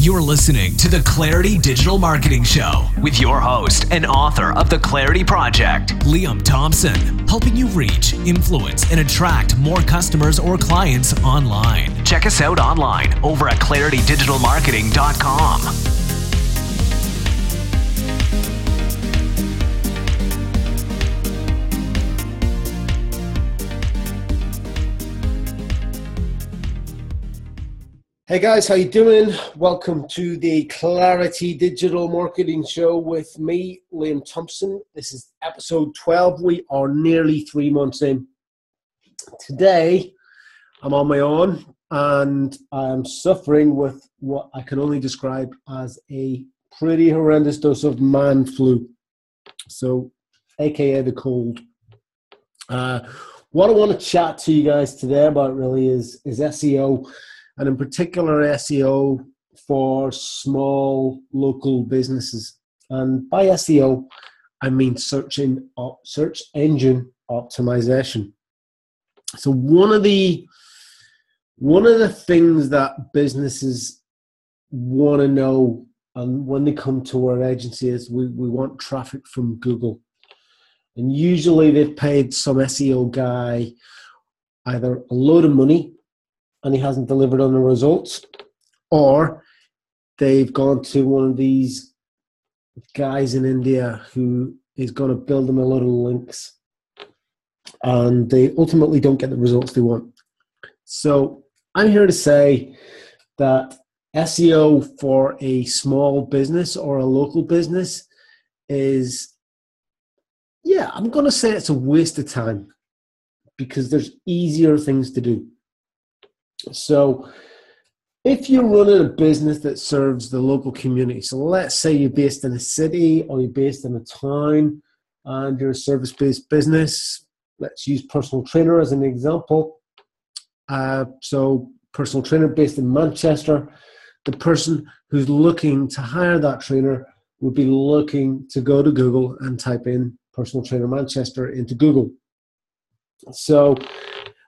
You're listening to the Clarity Digital Marketing Show with your host and author of The Clarity Project, Liam Thompson, helping you reach, influence, and attract more customers or clients online. Check us out online over at claritydigitalmarketing.com. Hey guys, how you doing? Welcome to the Clarity Digital Marketing Show with me, Liam Thompson. This is episode 12. We are nearly three months in. Today, I'm on my own and I'm suffering with what I can only describe as a pretty horrendous dose of man flu. So, aka the cold. Uh, what I want to chat to you guys today about really is, is SEO and in particular SEO for small local businesses. And by SEO, I mean searching uh, search engine optimization. So one of the one of the things that businesses want to know and when they come to our agency is we, we want traffic from Google. And usually they've paid some SEO guy either a load of money and he hasn't delivered on the results, or they've gone to one of these guys in India who is going to build them a lot of links and they ultimately don't get the results they want. So I'm here to say that SEO for a small business or a local business is, yeah, I'm going to say it's a waste of time because there's easier things to do. So, if you're running a business that serves the local community, so let's say you're based in a city or you're based in a town and you're a service based business, let's use personal trainer as an example. Uh, so, personal trainer based in Manchester, the person who's looking to hire that trainer would be looking to go to Google and type in personal trainer Manchester into Google. So,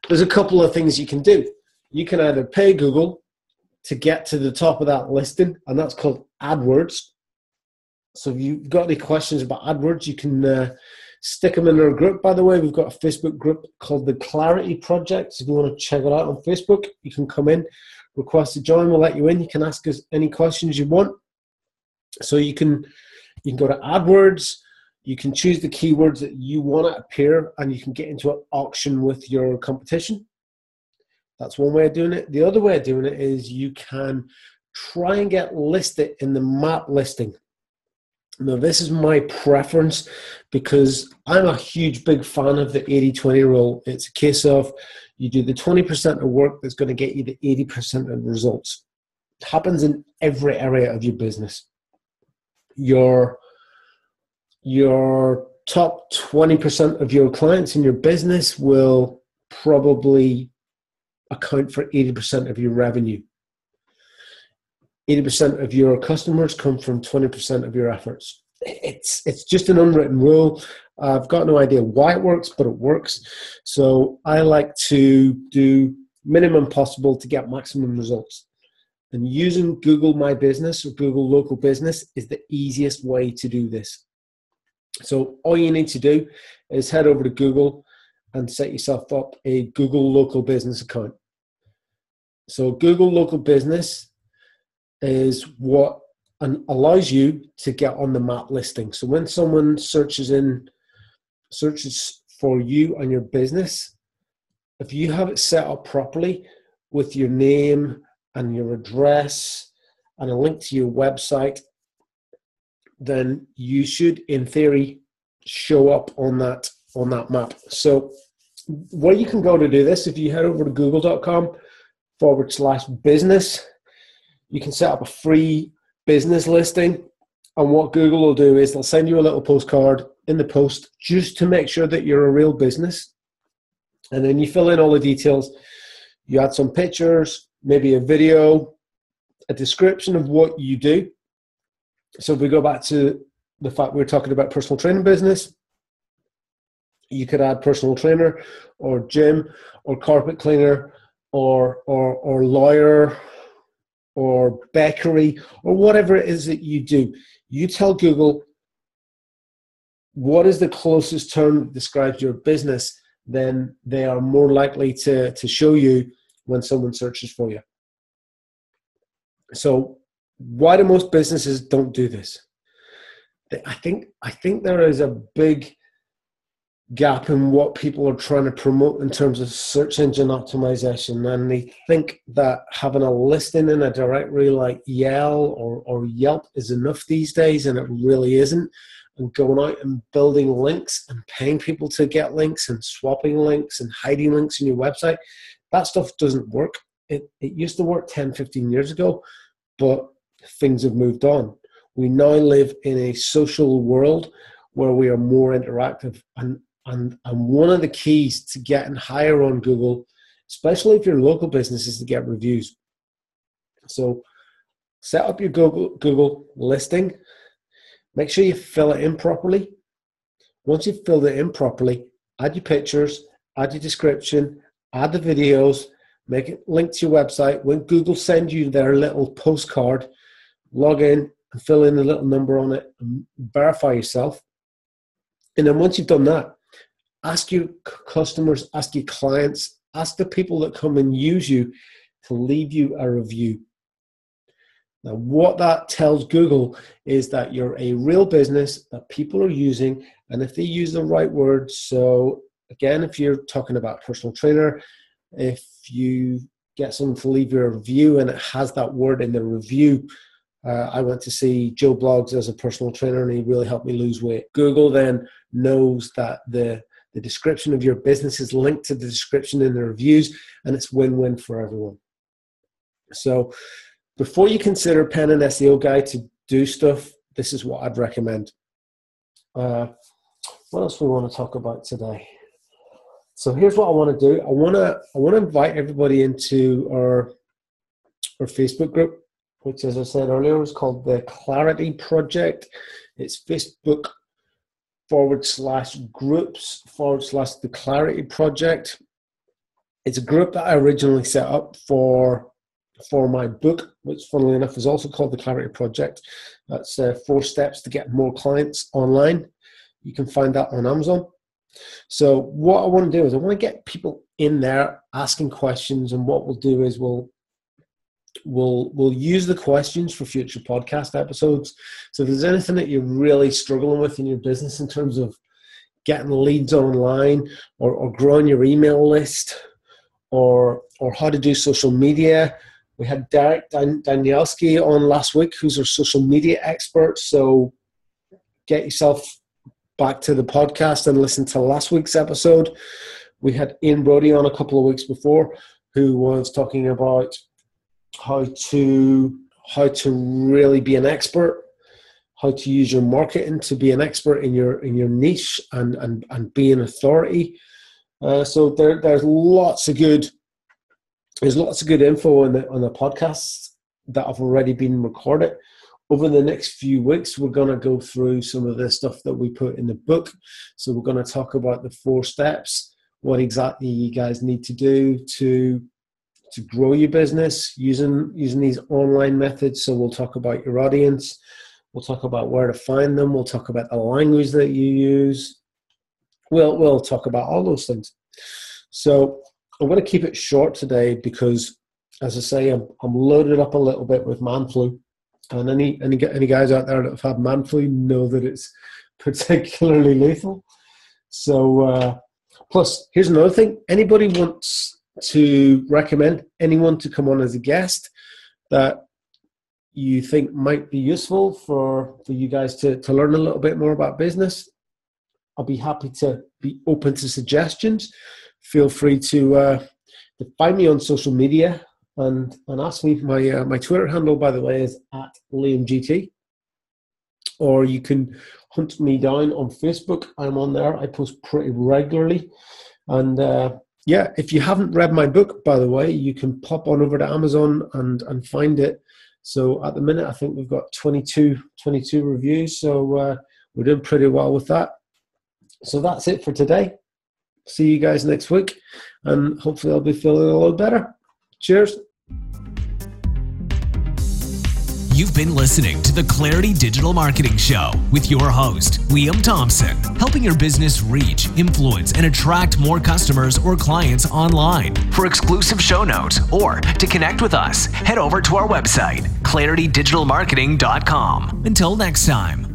there's a couple of things you can do you can either pay Google to get to the top of that listing, and that's called AdWords. So if you've got any questions about AdWords, you can uh, stick them in our group. By the way, we've got a Facebook group called the Clarity Project. So if you want to check it out on Facebook, you can come in, request to join. We'll let you in. You can ask us any questions you want. So you can you can go to AdWords. You can choose the keywords that you want to appear, and you can get into an auction with your competition. That's one way of doing it. The other way of doing it is you can try and get listed in the map listing. Now, this is my preference because I'm a huge, big fan of the 80 20 rule. It's a case of you do the 20% of work that's going to get you the 80% of results. It happens in every area of your business. Your, your top 20% of your clients in your business will probably account for 80% of your revenue. 80% of your customers come from 20% of your efforts. It's, it's just an unwritten rule. I've got no idea why it works, but it works. So I like to do minimum possible to get maximum results. And using Google My Business or Google Local Business is the easiest way to do this. So all you need to do is head over to Google and set yourself up a Google Local Business account. So Google Local Business is what allows you to get on the map listing. So when someone searches in searches for you and your business, if you have it set up properly with your name and your address and a link to your website, then you should in theory show up on that on that map. So where you can go to do this, if you head over to google.com forward slash business. You can set up a free business listing. And what Google will do is they'll send you a little postcard in the post just to make sure that you're a real business. And then you fill in all the details. You add some pictures, maybe a video, a description of what you do. So if we go back to the fact we are talking about personal training business, you could add personal trainer or gym or carpet cleaner or or or lawyer or bakery or whatever it is that you do, you tell Google what is the closest term that describes your business, then they are more likely to, to show you when someone searches for you. So why do most businesses don't do this? I think I think there is a big gap in what people are trying to promote in terms of search engine optimization, and they think that having a listing in a directory like Yell or, or Yelp is enough these days, and it really isn't. And going out and building links and paying people to get links and swapping links and hiding links in your website, that stuff doesn't work. It, it used to work 10, 15 years ago, but things have moved on. We now live in a social world where we are more interactive. And, and, and one of the keys to getting higher on Google, especially if you're a local business, is to get reviews. So set up your Google, Google listing. Make sure you fill it in properly. Once you've filled it in properly, add your pictures, add your description, add the videos, make it link to your website. When Google sends you their little postcard, log in and fill in a little number on it and verify yourself. And then once you've done that, ask your customers, ask your clients, ask the people that come and use you to leave you a review. Now, what that tells Google is that you're a real business that people are using, and if they use the right words, so again, if you're talking about personal trainer, if you get someone to leave you a review and it has that word in the review, uh, I went to see Joe Bloggs as a personal trainer and he really helped me lose weight. Google then knows that the the description of your business is linked to the description in the reviews and it's win-win for everyone. So before you consider pen and SEO guy to do stuff, this is what I'd recommend. Uh, what else we want to talk about today? So here's what I want to do. I want to I want to invite everybody into our our Facebook group which, as I said earlier, is called the Clarity Project. It's Facebook forward slash groups forward slash the Clarity Project. It's a group that I originally set up for for my book, which, funnily enough, is also called the Clarity Project. That's uh, four steps to get more clients online. You can find that on Amazon. So, what I want to do is I want to get people in there asking questions, and what we'll do is we'll we'll we'll use the questions for future podcast episodes. So if there's anything that you're really struggling with in your business in terms of getting leads online or, or growing your email list or or how to do social media. We had Derek Dan- Danielski on last week, who's our social media expert. So get yourself back to the podcast and listen to last week's episode. We had Ian Brodie on a couple of weeks before, who was talking about how to how to really be an expert how to use your marketing to be an expert in your in your niche and and, and be an authority. Uh, so there, there's lots of good there's lots of good info on the on the podcast that have already been recorded. Over the next few weeks we're going to go through some of the stuff that we put in the book. So we're going to talk about the four steps what exactly you guys need to do to to grow your business using using these online methods. So we'll talk about your audience, we'll talk about where to find them, we'll talk about the language that you use. We'll we'll talk about all those things. So I'm going to keep it short today because, as I say, I'm, I'm loaded up a little bit with man flu, and any any any guys out there that have had man flu know that it's particularly lethal. So, uh, plus, here's another thing: anybody wants to recommend anyone to come on as a guest that you think might be useful for, for you guys to, to learn a little bit more about business, I'll be happy to be open to suggestions. Feel free to, uh, to find me on social media and, and ask me. My, uh, my Twitter handle, by the way, is at LiamGT. Or you can hunt me down on Facebook. I'm on there. I post pretty regularly. And uh, yeah, if you haven't read my book, by the way, you can pop on over to Amazon and, and find it. So at the minute, I think we've got 22, 22 reviews. So uh, we're doing pretty well with that. So that's it for today. See you guys next week. And hopefully, I'll be feeling a little better. Cheers. You've been listening to the Clarity Digital Marketing Show with your host, Liam Thompson, helping your business reach, influence, and attract more customers or clients online. For exclusive show notes or to connect with us, head over to our website, claritydigitalmarketing.com. Until next time.